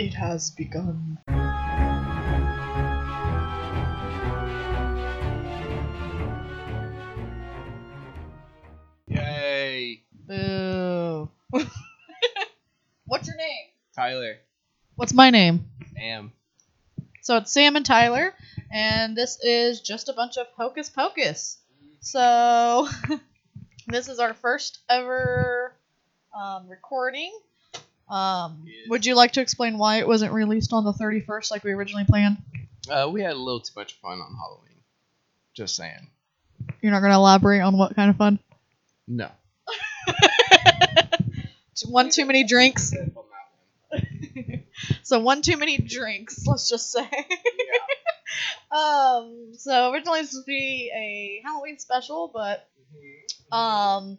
It has begun. Yay! Boo. What's your name? Tyler. What's my name? Am. So it's Sam and Tyler, and this is just a bunch of hocus pocus. So this is our first ever um, recording. Um, Yes. Would you like to explain why it wasn't released on the 31st like we originally planned? Uh, we had a little too much fun on Halloween. Just saying. You're not going to elaborate on what kind of fun? No. One too many drinks. so one too many drinks, let's just say. um, so originally this to be a Halloween special, but um,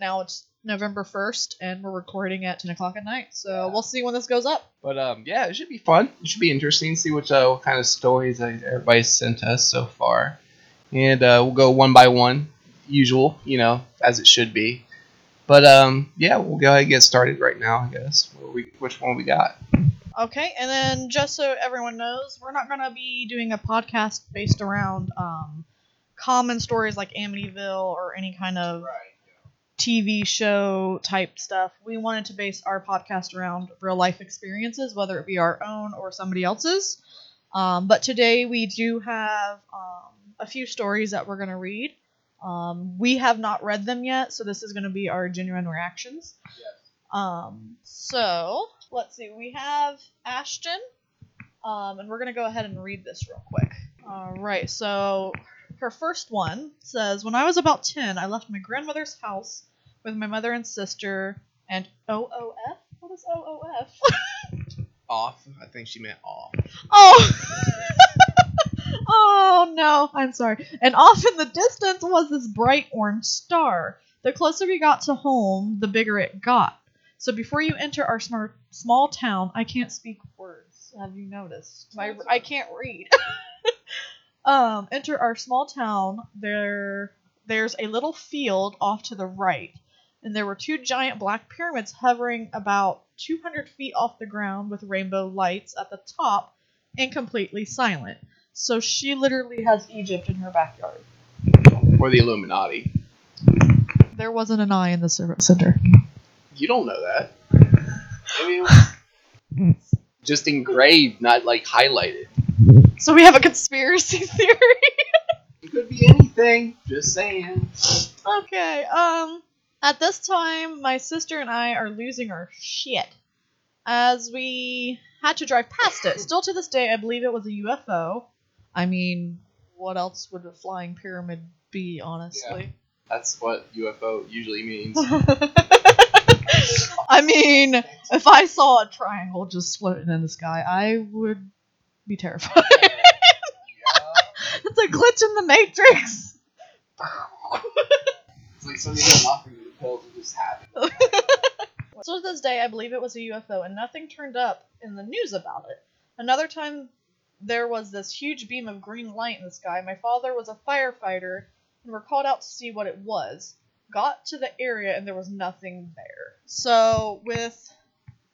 now it's November first, and we're recording at ten o'clock at night. So we'll see when this goes up. But um, yeah, it should be fun. It should be interesting. To see what, uh, what kind of stories that everybody's sent us so far, and uh, we'll go one by one, usual, you know, as it should be. But um, yeah, we'll go ahead and get started right now. I guess. What we, which one we got? Okay, and then just so everyone knows, we're not gonna be doing a podcast based around um, common stories like Amityville or any kind of TV show type stuff. We wanted to base our podcast around real life experiences, whether it be our own or somebody else's. Um, but today we do have um, a few stories that we're going to read. Um, we have not read them yet, so this is going to be our genuine reactions. Um, so let's see. We have Ashton, um, and we're going to go ahead and read this real quick. All right. So her first one says, When I was about 10, I left my grandmother's house with my mother and sister and OOF? What is OOF? Off. I think she meant off. oh! oh no, I'm sorry. And off in the distance was this bright orange star. The closer we got to home, the bigger it got. So before you enter our smart, small town, I can't speak words. Have you noticed? My, I can't read. um, enter our small town. There, there's a little field off to the right, and there were two giant black pyramids hovering about 200 feet off the ground with rainbow lights at the top, and completely silent. So she literally has Egypt in her backyard. Or the Illuminati. There wasn't an eye in the service center. You don't know that. I mean, just engraved, not like highlighted. So we have a conspiracy theory. It could be anything. Just saying. okay. Um. At this time, my sister and I are losing our shit as we had to drive past it. Still to this day, I believe it was a UFO. I mean, what else would a flying pyramid be, honestly? That's what UFO usually means. I mean, if I saw a triangle just floating in the sky, I would be terrified. It's a glitch in the matrix. It's like going off and the pills will just. So to this day, I believe it was a UFO, and nothing turned up in the news about it. Another time, there was this huge beam of green light in the sky. My father was a firefighter, and we were called out to see what it was. Got to the area, and there was nothing there. So with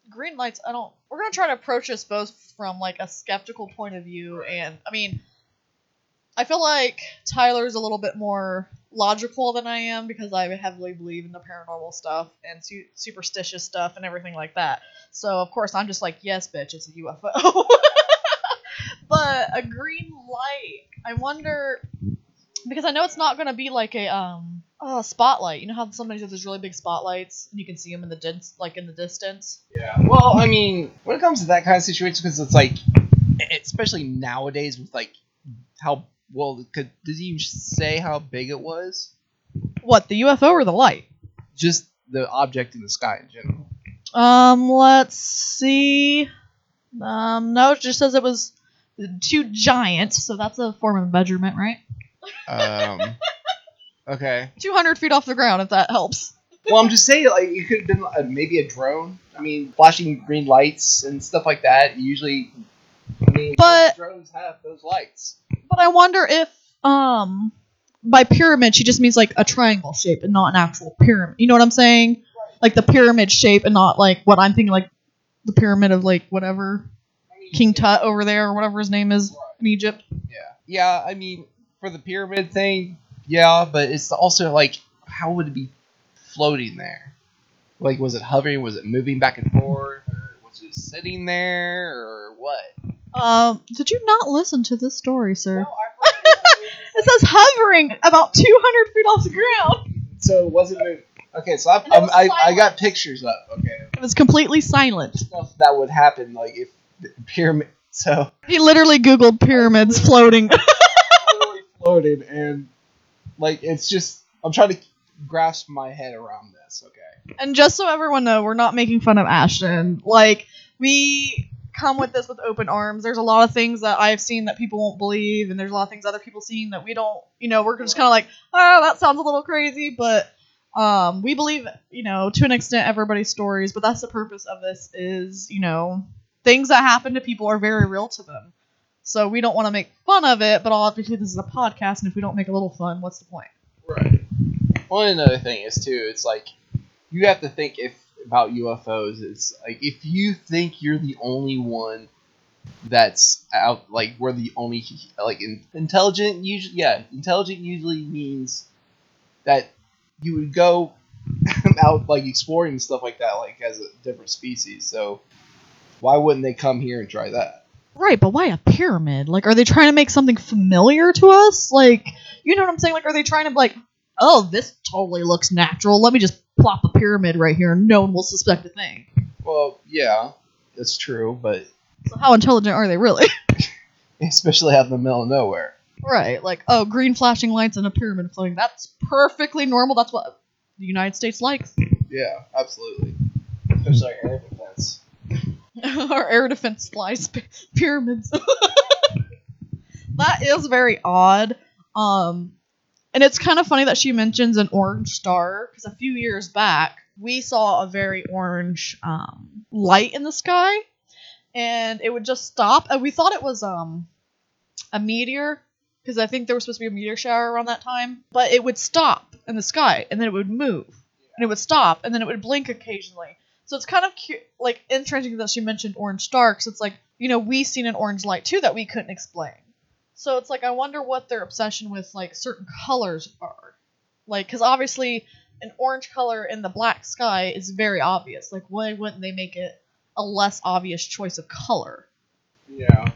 green lights, I don't. We're gonna try to approach this both from like a skeptical point of view, and I mean, I feel like Tyler's a little bit more logical than I am because I heavily believe in the paranormal stuff and su- superstitious stuff and everything like that. So of course I'm just like, yes, bitch, it's a UFO. but a green light, I wonder because I know it's not gonna be like a um spotlight. You know how sometimes there's really big spotlights and you can see them in the dis- like in the distance. Yeah. Well, I mean, when it comes to that kind of situation, because it's like, especially nowadays with like how well could does he even say how big it was? What the UFO or the light? Just the object in the sky in general. Um, let's see. Um, no, it just says it was too giant, so that's a form of measurement, right? Um. okay. 200 feet off the ground, if that helps. Well, I'm just saying, like it could have been uh, maybe a drone. I mean, flashing green lights and stuff like that. Usually, I mean, But- drones have those lights. But I wonder if, um, by pyramid, she just means like a triangle shape and not an actual pyramid. You know what I'm saying? Like the pyramid shape and not like what I'm thinking, like the pyramid of like whatever King Tut over there or whatever his name is in Egypt. Yeah, yeah. I mean, for the pyramid thing, yeah, but it's also like, how would it be floating there? Like, was it hovering? Was it moving back and forth? Or it sitting there? Or what? Um, did you not listen to this story, sir? It says hovering about 200 feet off the ground. so it wasn't moving. Okay, so I, I'm, I, I got pictures up. Okay, It was completely silent. stuff that would happen like if pyramid. So He literally Googled pyramids floating. literally floated and like it's just I'm trying to grasp my head around this. Okay. and just so everyone know, we're not making fun of Ashton. Like, we come with this with open arms. There's a lot of things that I've seen that people won't believe, and there's a lot of things other people seen that we don't, you know, we're just kind of like, oh, that sounds a little crazy, but um, we believe, you know, to an extent, everybody's stories, but that's the purpose of this is, you know, things that happen to people are very real to them. So we don't want to make fun of it, but obviously this is a podcast, and if we don't make a little fun, what's the point? Right. One another thing is too. It's like you have to think if about UFOs. It's like if you think you're the only one that's out, like we're the only like in, intelligent. Usually, yeah, intelligent usually means that you would go out like exploring and stuff like that, like as a different species. So why wouldn't they come here and try that? Right, but why a pyramid? Like, are they trying to make something familiar to us? Like, you know what I'm saying? Like, are they trying to like, oh, this totally looks natural. Let me just plop a pyramid right here, and no one will suspect a thing. Well, yeah, that's true, but So how intelligent are they really? especially out in the middle of nowhere. right, like, oh, green flashing lights and a pyramid floating. That's perfectly normal. That's what the United States likes. Yeah, absolutely. Especially air defense. Our air defense flies p- pyramids. that is very odd. Um, and it's kind of funny that she mentions an orange star because a few years back we saw a very orange um, light in the sky, and it would just stop. And we thought it was um, a meteor because I think there was supposed to be a meteor shower around that time. But it would stop in the sky, and then it would move, and it would stop, and then it would blink occasionally. So it's kind of cu- like interesting that she mentioned orange star because it's like you know we seen an orange light too that we couldn't explain. So it's like I wonder what their obsession with like certain colors are, like because obviously an orange color in the black sky is very obvious. Like why wouldn't they make it a less obvious choice of color? Yeah.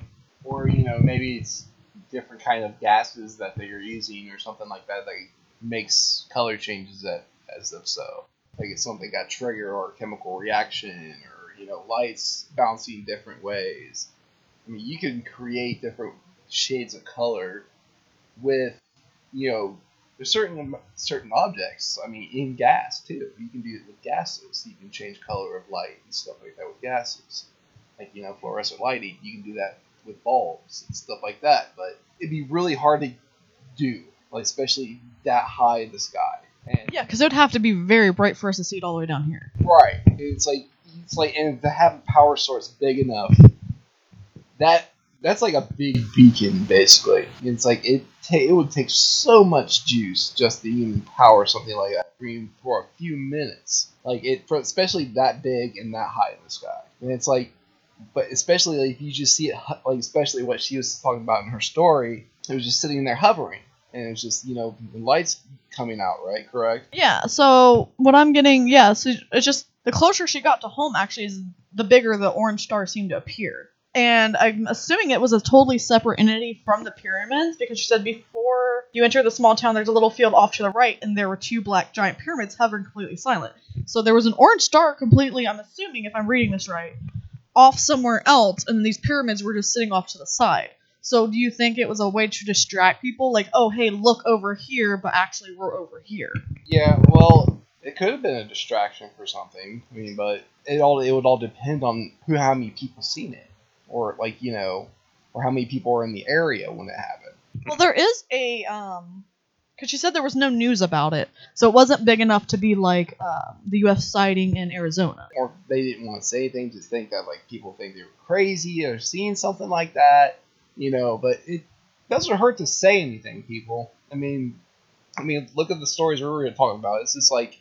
Or, you know, maybe it's different kind of gases that they're using or something like that that makes color changes that as if so. Like it's something got trigger or a chemical reaction or, you know, lights bouncing different ways. I mean, you can create different shades of color with, you know, there's certain certain objects. I mean, in gas too. You can do it with gases. You can change color of light and stuff like that with gases. Like you know, fluorescent lighting. You can do that with bulbs and stuff like that. But it'd be really hard to do, like especially that high in the sky. And Yeah, because it would have to be very bright for us to see it all the way down here. Right. It's like it's like and to have a power source big enough that that's like a big beacon basically. It's like it ta- it would take so much juice just to even power something like that for a few minutes. Like it for especially that big and that high in the sky. And it's like but especially like, if you just see it like especially what she was talking about in her story, it was just sitting there hovering and it's just, you know, the lights coming out, right? Correct? Yeah, so what I'm getting, yeah, so it's just the closer she got to home, actually, is the bigger the orange star seemed to appear. And I'm assuming it was a totally separate entity from the pyramids because she said before you enter the small town, there's a little field off to the right, and there were two black giant pyramids hovering completely silent. So there was an orange star completely, I'm assuming, if I'm reading this right, off somewhere else, and these pyramids were just sitting off to the side. So do you think it was a way to distract people? Like, oh, hey, look over here, but actually we're over here. Yeah, well, it could have been a distraction for something. I mean, but it all it would all depend on who, how many people seen it, or like you know, or how many people are in the area when it happened. Well, there is a um, because she said there was no news about it, so it wasn't big enough to be like um, the U.S. sighting in Arizona. Or they didn't want to say anything to think that like people think they were crazy or seeing something like that, you know. But it doesn't hurt to say anything, people. I mean, I mean, look at the stories we were talking about. It's just like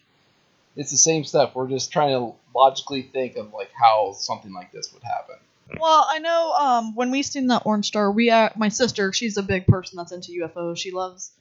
it's the same stuff. We're just trying to logically think of like how something like this would happen. Well, I know um, when we seen that Orange Star, we uh, my sister, she's a big person that's into UFOs. She loves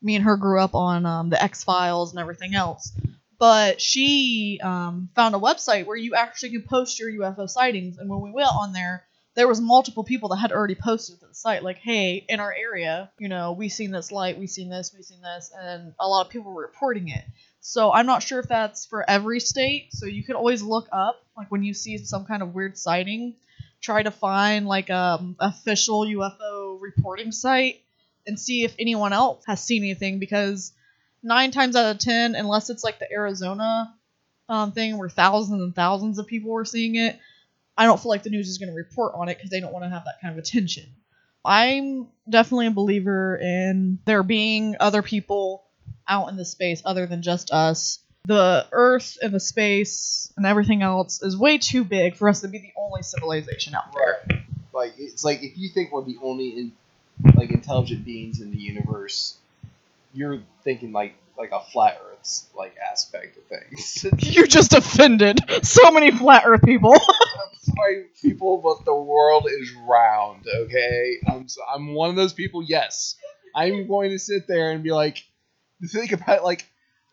me and her grew up on um, the X Files and everything else. But she um, found a website where you actually can post your UFO sightings, and when we went on there, there was multiple people that had already posted to the site, like, "Hey, in our area, you know, we seen this light, we seen this, we seen this," and a lot of people were reporting it. So I'm not sure if that's for every state. So you could always look up, like when you see some kind of weird sighting, try to find like a um, official UFO reporting site and see if anyone else has seen anything because nine times out of ten, unless it's like the Arizona um, thing where thousands and thousands of people were seeing it, I don't feel like the news is going to report on it because they don't want to have that kind of attention. I'm definitely a believer in there being other people out in the space other than just us. The Earth and the space and everything else is way too big for us to be the only civilization out there. Like it's like if you think we're the only in, like intelligent beings in the universe, you're thinking like like a flat Earth's like aspect of things. You just offended so many flat Earth people. I'm sorry, people, but the world is round. Okay, I'm so, I'm one of those people. Yes, I'm going to sit there and be like, think about it, like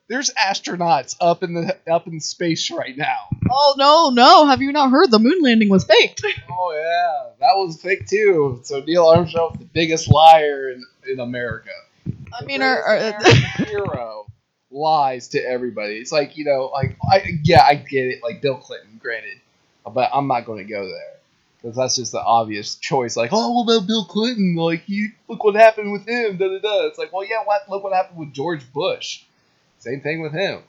there's astronauts up in the up in space right now. oh no, no! Have you not heard the moon landing was faked? Oh yeah, that was fake too. So Neil Armstrong, the biggest liar in, in America. I mean, our, our, hero lies to everybody. It's like you know, like I yeah, I get it. Like Bill Clinton, granted, but I'm not going to go there because that's just the obvious choice. Like, oh, what about Bill Clinton? Like, you look what happened with him. Da da da. It's like, well, yeah, what? Look what happened with George Bush. Same thing with him.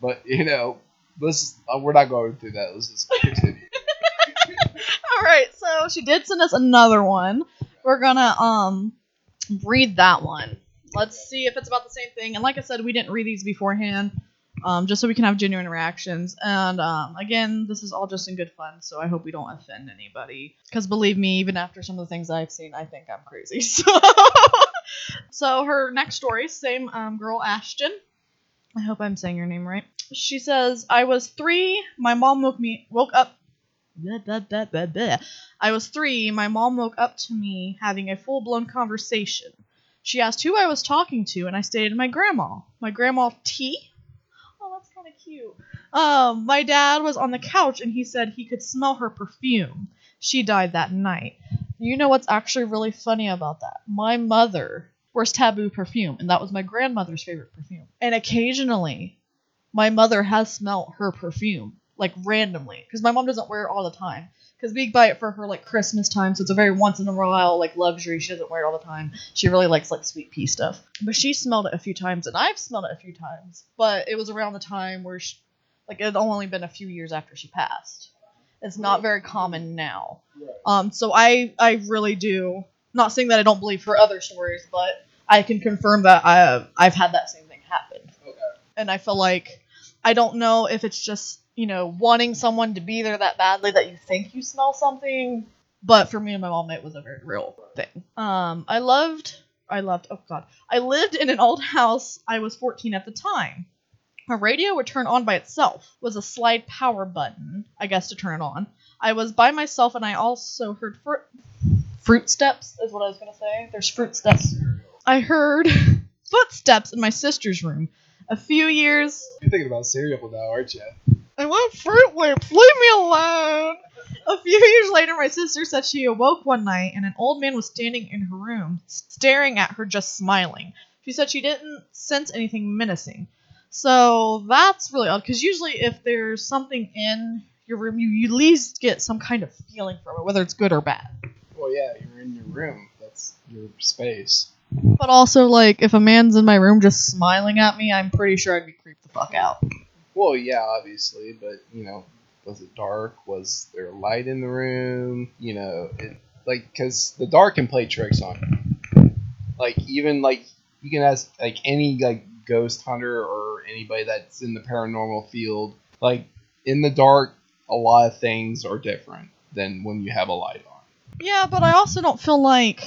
But you know, let's uh, we're not going through that. Let's just continue. all right. So she did send us another one. We're gonna um read that one. Let's see if it's about the same thing. And like I said, we didn't read these beforehand, um, just so we can have genuine reactions. And um, again, this is all just in good fun, so I hope we don't offend anybody. Because believe me, even after some of the things I've seen, I think I'm crazy. So, so her next story, same um, girl, Ashton. I hope I'm saying your name right. She says, "I was three. My mom woke me woke up." Blah, blah, blah. I was three. My mom woke up to me having a full blown conversation. She asked who I was talking to, and I stated my grandma. My grandma T. Oh, that's kind of cute. Um, my dad was on the couch, and he said he could smell her perfume. She died that night. You know what's actually really funny about that? My mother wears Tabu perfume, and that was my grandmother's favorite perfume. And occasionally, my mother has smelt her perfume, like randomly, because my mom doesn't wear it all the time. Because we buy it for her like Christmas time, so it's a very once in a while like luxury. She doesn't wear it all the time. She really likes like sweet pea stuff. But she smelled it a few times, and I've smelled it a few times. But it was around the time where, she, like, it had only been a few years after she passed. It's not very common now. Um, so I I really do not saying that I don't believe her other stories, but I can confirm that I I've had that same thing happen. Okay. And I feel like I don't know if it's just you know wanting someone to be there that badly that you think you smell something, but for me and my mom it was a very real thing. Um, I loved I loved oh god I lived in an old house. I was 14 at the time. A radio would turn on by itself. Was a slide power button, I guess, to turn it on. I was by myself, and I also heard fruit fruit steps. Is what I was gonna say. There's fruit steps. I heard footsteps in my sister's room. A few years. You're thinking about cereal now, aren't you? I want Froot Loops. Leave me alone. A few years later, my sister said she awoke one night and an old man was standing in her room, staring at her, just smiling. She said she didn't sense anything menacing. So that's really odd because usually, if there's something in your room, you, you at least get some kind of feeling from it, whether it's good or bad. Well, yeah, you're in your room. That's your space. But also, like, if a man's in my room just smiling at me, I'm pretty sure I'd be creeped the fuck out. Well, yeah, obviously, but you know, was it dark? Was there light in the room? You know, it, like because the dark can play tricks on you. Like even like you can ask like any like ghost hunter or anybody that's in the paranormal field. Like in the dark, a lot of things are different than when you have a light on. Yeah, but I also don't feel like.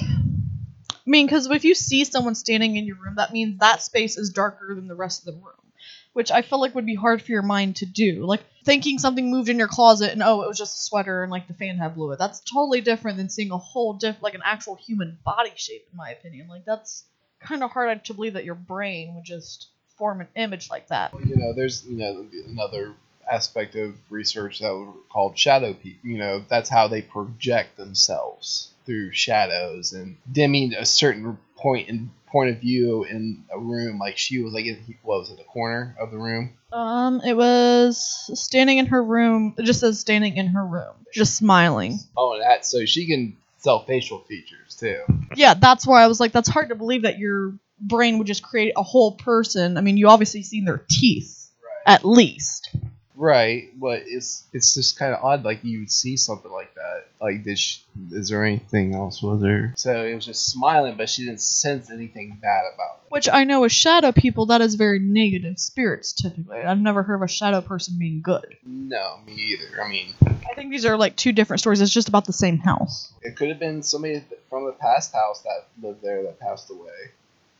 I mean, because if you see someone standing in your room, that means that space is darker than the rest of the room. which I feel like would be hard for your mind to do. Like thinking something moved in your closet and oh, it was just a sweater and like the fan had blew it. That's totally different than seeing a whole diff like an actual human body shape, in my opinion. Like that's kind of hard to believe that your brain would just form an image like that. You know, there's you know another aspect of research that was called shadow people. You know, that's how they project themselves through shadows and dimming a certain point in point of view in a room. Like she was like in what was it, the corner of the room? Um, it was standing in her room. It just says standing in her room, just smiling. Oh, that so she can sell facial features too. Yeah, that's why I was like, that's hard to believe that your brain would just create a whole person. I mean, you obviously seen their teeth Right. at least. Right, but it's it's just kind of odd. Like you would see something like that. Like, did she, is there anything else? Was there? So it was just smiling, but she didn't sense anything bad about it. Which I know with shadow people, that is very negative spirits typically. I've never heard of a shadow person being good. No, me either. I mean, I think these are like two different stories. It's just about the same house. it could have been somebody from the past house that lived there that passed away,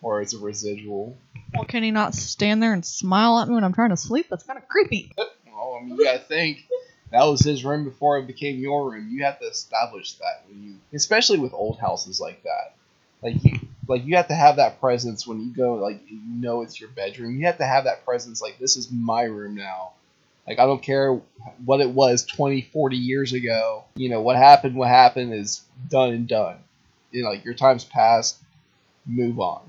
or it's a residual. Well, can he not stand there and smile at me when I'm trying to sleep? That's kind of creepy. Well, I mean, you gotta think that was his room before it became your room. You have to establish that when you, especially with old houses like that. Like you, like you have to have that presence when you go. Like you know it's your bedroom. You have to have that presence. Like this is my room now. Like I don't care what it was 20, 40 years ago. You know what happened. What happened is done and done. You know, like your time's passed. Move on.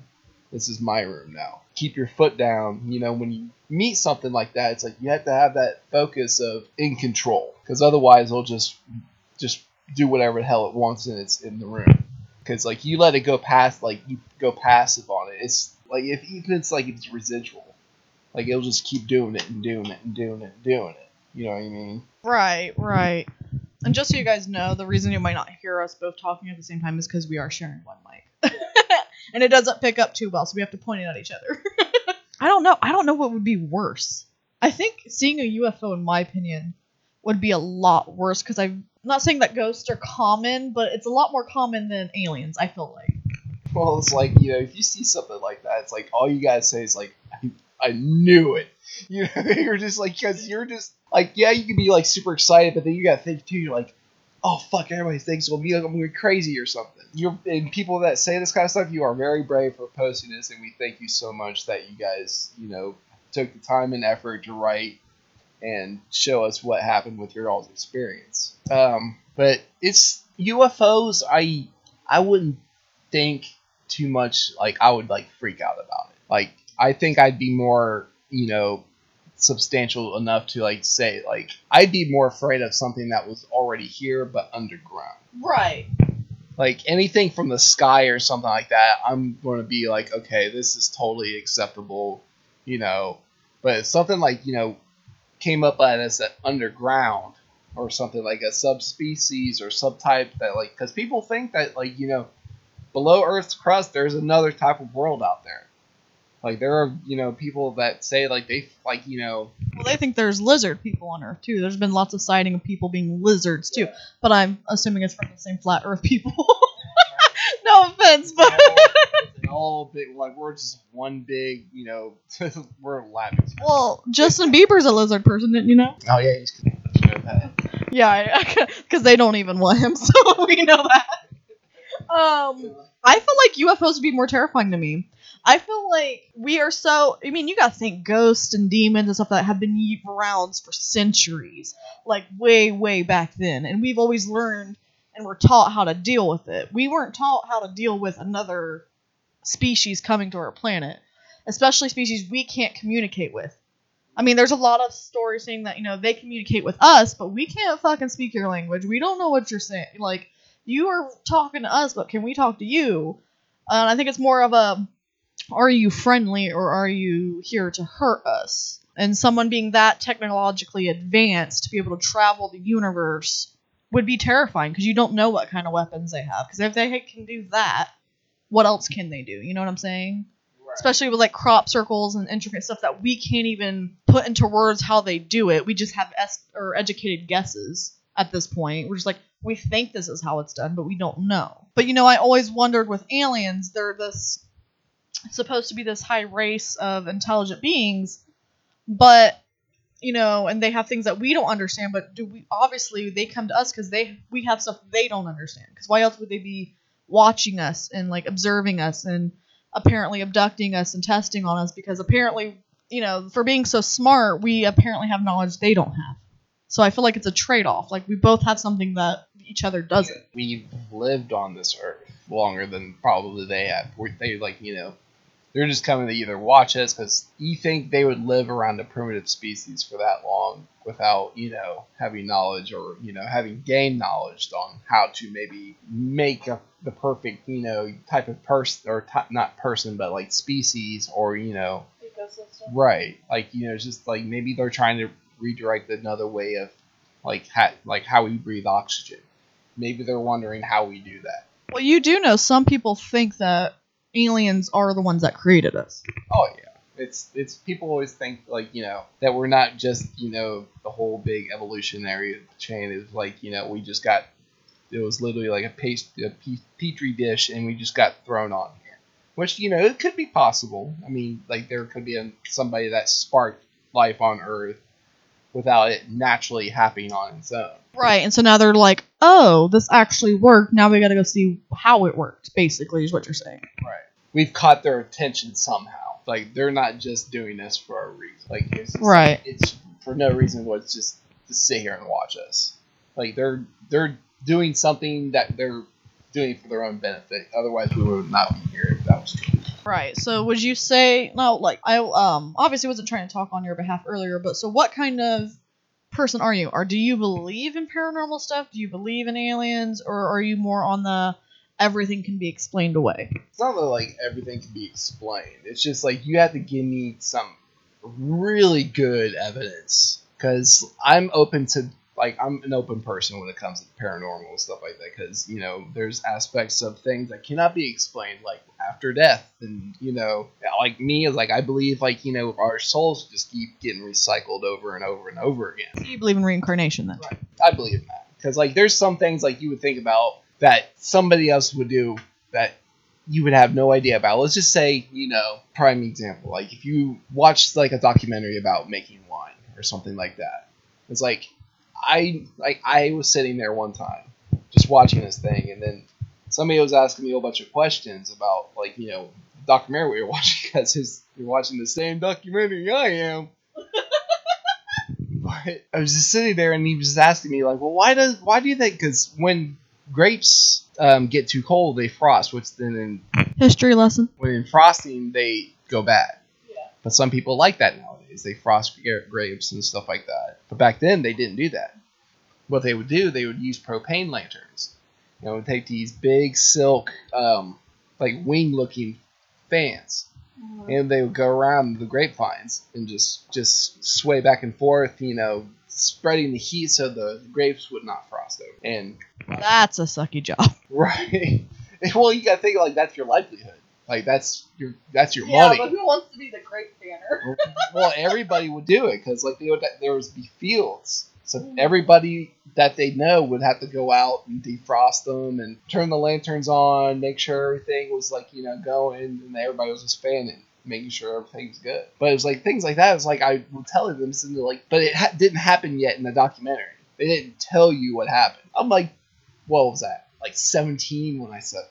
This is my room now. Keep your foot down. You know when you meet something like that, it's like you have to have that focus of in control, because otherwise it'll just just do whatever the hell it wants and it's in the room. Because like you let it go past, like you go passive on it. It's like if even it's like it's residual, like it'll just keep doing it and doing it and doing it and doing it. You know what I mean? Right, right. And just so you guys know, the reason you might not hear us both talking at the same time is because we are sharing one mic. and it doesn't pick up too well, so we have to point it at each other. I don't know. I don't know what would be worse. I think seeing a UFO, in my opinion, would be a lot worse because I'm not saying that ghosts are common, but it's a lot more common than aliens, I feel like. Well, it's like you know, if you see something like that, it's like all you gotta say is like, I, I knew it. You know, you're just like, because you're just like, yeah, you can be like super excited, but then you gotta think too. You're like, oh fuck, everybody thinks we'll be like I'm going crazy or something. You're and people that say this kind of stuff, you are very brave for posting this, and we thank you so much that you guys, you know, took the time and effort to write and show us what happened with your all's experience. Um, but it's UFOs. I I wouldn't think too much. Like I would like freak out about it. Like I think I'd be more, you know, substantial enough to like say like I'd be more afraid of something that was already here but underground. Right. Like anything from the sky or something like that, I'm going to be like, okay, this is totally acceptable, you know. But if something like you know came up at us at underground or something like a subspecies or subtype that like because people think that like you know below Earth's crust there's another type of world out there. Like there are you know people that say like they like you know Well, they think there's lizard people on Earth too. There's been lots of sighting of people being lizards too, but I'm assuming it's from the same flat Earth people. no offense, but all big like we're just one big you know we're laughing. well, Justin Bieber's a lizard person, didn't you know? Oh yeah, he's you know that. Yeah, because they don't even want him, so we know that. Um, I feel like UFOs would be more terrifying to me. I feel like we are so. I mean, you gotta think ghosts and demons and stuff that have been around for centuries, like way, way back then, and we've always learned and we're taught how to deal with it. We weren't taught how to deal with another species coming to our planet, especially species we can't communicate with. I mean, there's a lot of stories saying that you know they communicate with us, but we can't fucking speak your language. We don't know what you're saying. Like you are talking to us, but can we talk to you? And I think it's more of a are you friendly or are you here to hurt us? And someone being that technologically advanced to be able to travel the universe would be terrifying because you don't know what kind of weapons they have. Because if they can do that, what else can they do? You know what I'm saying? Especially with like crop circles and intricate stuff that we can't even put into words how they do it. We just have es- or educated guesses at this point. We're just like we think this is how it's done, but we don't know. But you know, I always wondered with aliens, they're this supposed to be this high race of intelligent beings, but you know, and they have things that we don't understand. But do we? Obviously, they come to us because they we have stuff they don't understand. Because why else would they be watching us and like observing us and apparently abducting us and testing on us? Because apparently, you know, for being so smart, we apparently have knowledge they don't have. So I feel like it's a trade off. Like we both have something that each other doesn't. We've lived on this earth longer than probably they have. They like you know, they're just coming to either watch us because you think they would live around a primitive species for that long without you know having knowledge or you know having gained knowledge on how to maybe make a, the perfect you know type of person or ty not person but like species or you know Right. Like you know, it's just like maybe they're trying to redirect another way of like ha- like how we breathe oxygen. Maybe they're wondering how we do that. Well, you do know some people think that aliens are the ones that created us. Oh yeah. It's it's people always think like you know that we're not just you know the whole big evolutionary chain is like you know we just got it was literally like a paste a petri dish and we just got thrown on here, which you know it could be possible. I mean like there could be a, somebody that sparked life on Earth without it naturally happening on its own. Right, and so now they're like, oh, this actually worked. Now we got to go see how it worked. Basically, is what you're saying. Right. We've caught their attention somehow. Like they're not just doing this for a reason. Like it's just, Right. It's for no reason. it's just to sit here and watch us. Like they're they're doing something that they're doing for their own benefit. Otherwise, we would not be here if that was true. Right. So would you say no? Like I um obviously wasn't trying to talk on your behalf earlier, but so what kind of person are you? Or do you believe in paranormal stuff? Do you believe in aliens, or are you more on the everything can be explained away? It's not that like everything can be explained. It's just like you have to give me some really good evidence because I'm open to like I'm an open person when it comes to paranormal and stuff like that because you know there's aspects of things that cannot be explained like after death and you know like me is like I believe like you know our souls just keep getting recycled over and over and over again. Do you believe in reincarnation then? I believe in that because like there's some things like you would think about that somebody else would do that you would have no idea about. Let's just say you know prime example like if you watched like a documentary about making wine or something like that. It's like I like I was sitting there one time just watching this thing and then somebody was asking me a whole bunch of questions about like you know the documentary we were watching because you're watching the same documentary I am. But I was just sitting there, and he was asking me like, "Well, why does why do you think? Because when grapes um, get too cold, they frost. Which then in, History lesson. when in frosting they go bad. Yeah. But some people like that nowadays. They frost grapes and stuff like that. But back then they didn't do that. What they would do, they would use propane lanterns. You know, take these big silk, um, like wing-looking fans, and they would go around the grapevines and just just sway back and forth. You know, spreading the heat so the grapes would not frost over. And That's a sucky job. right, well, you gotta think like that's your livelihood. Like that's your that's your money. but who wants to be the grape banner? well, everybody would do it because like they would there was be fields, so mm. everybody that they know would have to go out and defrost them and turn the lanterns on, make sure everything was like you know going, and everybody was just fanning, making sure everything's good. But it was like things like that. It's like I would tell them, they're like, but it ha- didn't happen yet in the documentary. They didn't tell you what happened. I'm like, what was that? Like 17 when I said.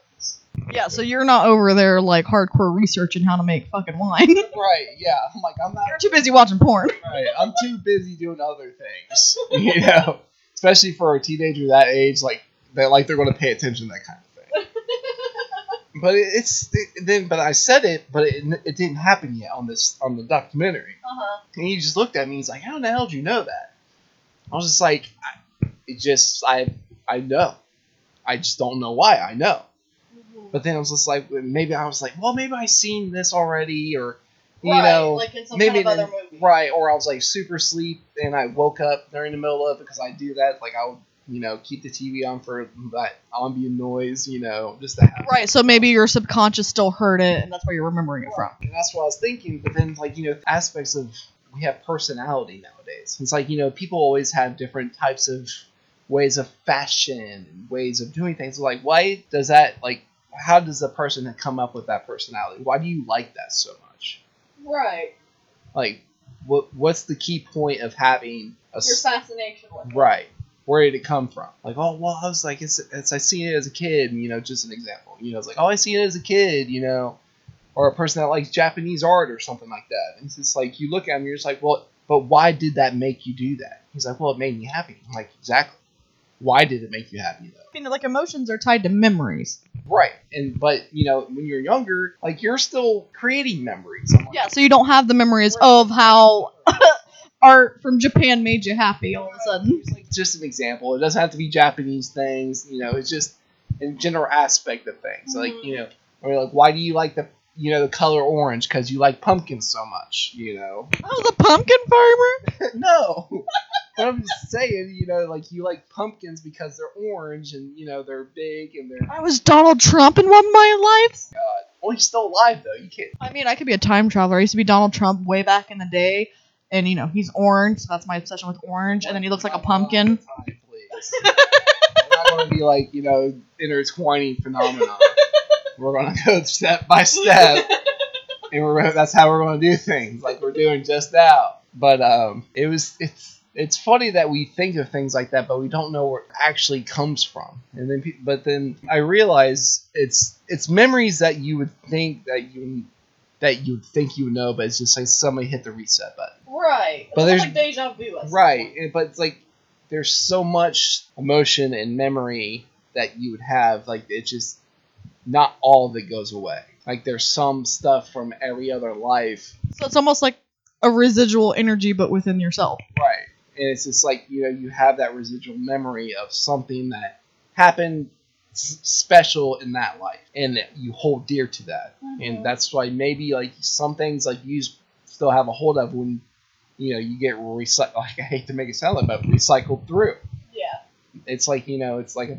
Yeah, so you're not over there like hardcore researching how to make fucking wine. Right? Yeah. I'm like, I'm not. you're too busy watching porn. Right. I'm too busy doing other things. You know, especially for a teenager that age, like they like they're going to pay attention to that kind of thing. But it, it's it, then, but I said it, but it, it didn't happen yet on this on the documentary. Uh-huh. And he just looked at me. And he's like, "How the hell did you know that?" I was just like, I, "It just I I know. I just don't know why I know." But then I was just like, maybe I was like, well, maybe I seen this already, or you know, like in some maybe kind of then- other movie. right, or I was like super sleep and I woke up during the middle of it because I do that. Like I would, you know, keep the TV on for that ambient noise, you know, just to have. Right, so maybe your subconscious still heard it, and that's where you're remembering it from. And that's what I was thinking. But then, like, you know, aspects of we have personality nowadays. It's like, you know, people always have different types of ways of fashion and ways of doing things. Like, why does that, like, how does a person come up with that personality? Why do you like that so much? Right. Like, what what's the key point of having a s- fascination with right? Where did it come from? Like, oh well, I was like, it's, it's I seen it as a kid, you know, just an example. You know, it's like, oh, I seen it as a kid, you know, or a person that likes Japanese art or something like that. And it's just like you look at him, you're just like, well, but why did that make you do that? He's like, well, it made me happy. I'm like, exactly. Why did it make you happy though? I mean, like emotions are tied to memories. Right. And but you know, when you're younger, like you're still creating memories. I'm like, Yeah, so you don't have the memories of how art from Japan made you happy all of a sudden. It's like just an example. It doesn't have to be Japanese things. You know, it's just a general aspect of things. Like Mhm. you know, or like why do you like the you know the color orange because you like pumpkins so much? You know, Oh, the pumpkin farmer? no. But I'm just saying, you know, like you like pumpkins because they're orange and you know they're big and they're. I was Donald Trump in one of my lives. God. Well, he's still alive though. You can't. I mean, I could be a time traveler. I used to be Donald Trump way back in the day, and you know he's orange, so that's my obsession with orange. And then he looks like a pumpkin. Time, please. Not going to be like you know intertwining phenomenon. We're going to go step by step, and we're gonna, that's how we're going to do things, like we're doing just now. But um, it was it's it's funny that we think of things like that, but we don't know where it actually comes from. And then, but then I realize it's it's memories that you would think that you that you would think you would know, but it's just like somebody hit the reset button. Right. But there's- like deja vu. Right, point. but it's like there's so much emotion and memory that you would have. Like it just not all of it goes away. Like there's some stuff from every other life, So it's almost like a residual energy, but within yourself. right? And it's just like you know you have that residual memory of something that happened s- special in that life, and that you hold dear to that. Mhm. And that's why maybe like some things like you still have a hold of when you know you get recycled. Like I hate to make it sound like, but recycled through. Yeah. it's like you know it's like a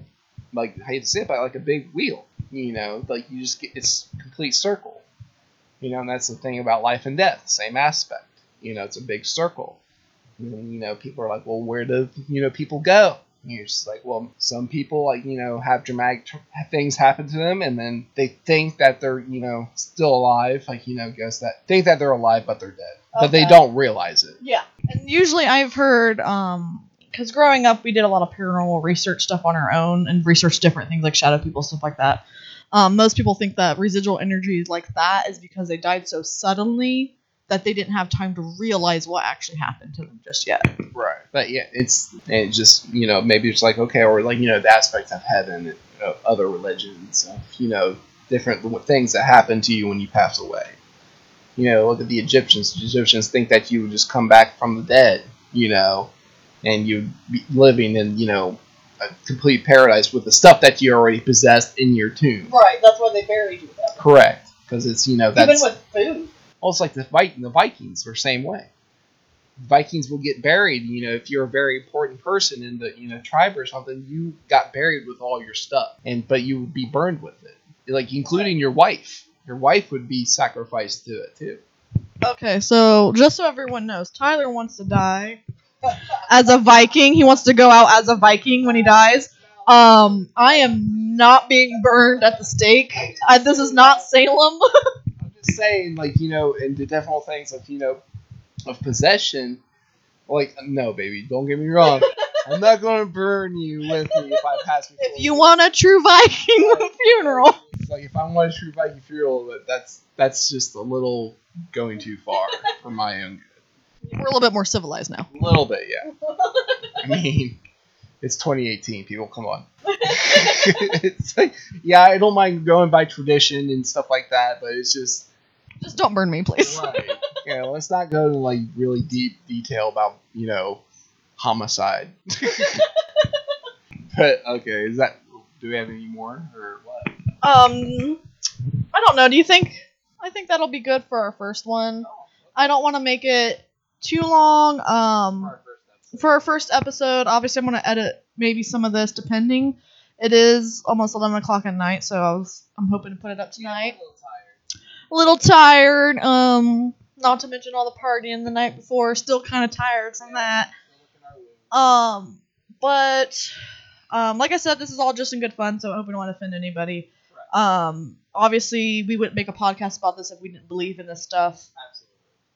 like I hate to say it, but like a big wheel. You know, like you just get it's complete circle. You know, and that's the thing about life and death, same aspect. You know, it's a big circle. And, you know, people are like, well, where do you know people go? And you're just like, well, some people like you know have dramatic tr- things happen to them, and then they think that they're you know still alive. Like you know, guess that think that they're alive, but they're dead, but they don't realize it. Yeah. And usually I've heard, um, because growing up we did a lot of paranormal research stuff on our own and researched different things like shadow people, stuff like that. Um, most people think that residual energy like that is because they died so suddenly that they didn't have time to realize what actually happened to them just yet. Right. But yeah, it's it just you know maybe it's like okay, or like you know the aspects of heaven and you know, other religions, of, you know different things that happen to you when you pass away. You know, look at the Egyptians. The Egyptians think that you would just come back from the dead, you know, and you'd be living in you know a complete paradise with the stuff that you already possessed in your tomb. Right. That's why they buried you. That Correct. Because it's you know that's food. almost like the Viking. The Vikings were the same way. Vikings will get buried. You know, if you're a very important person in the you know tribe or something, you got buried with all your stuff, and but you would be burned with it, like including your wife. Your wife would be sacrificed to it too. Okay, so just so everyone knows, Tyler wants to die as a Viking. He wants to go out as a Viking when he dies. Um, I am not being burned at the stake. I, this is not Salem. I'm just saying, like you know, and the different things of you know, of possession. Like no, baby, don't get me wrong. I'm not gonna burn you with me if I pass before if you want a true Viking funeral, It's like if I want a true Viking funeral, that that's that's just a little going too far for my own good. We're a little bit more civilized now. A little bit, yeah. I mean, it's 2018. People, come on. it's like, yeah, I don't mind going by tradition and stuff like that, but it's just Just don't burn me, please. right. Yeah, let's not go to like really deep detail about you know homicide. but okay, is that? Do we have any more or what? Um, I don't know. Do you think? I think that'll be good for our first one. I don't want to make it too long. Um, for our first episode, obviously I'm gonna edit maybe some of this depending. It is almost eleven o'clock at night, so I was I'm hoping to put it up tonight. A little tired. Um, not to mention all the partying the night before. Still kind of tired from that. Um, but um, like I said, this is all just in good fun, so I hope we don't want to offend anybody. Um, obviously we wouldn't make a podcast about this if we didn't believe in this stuff.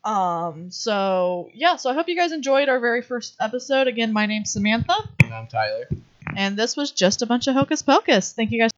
Um, so yeah, so I hope you guys enjoyed our very first episode. Again, my name's Samantha, And I'm Tyler. and this was just a bunch of hocus pocus. Thank you guys.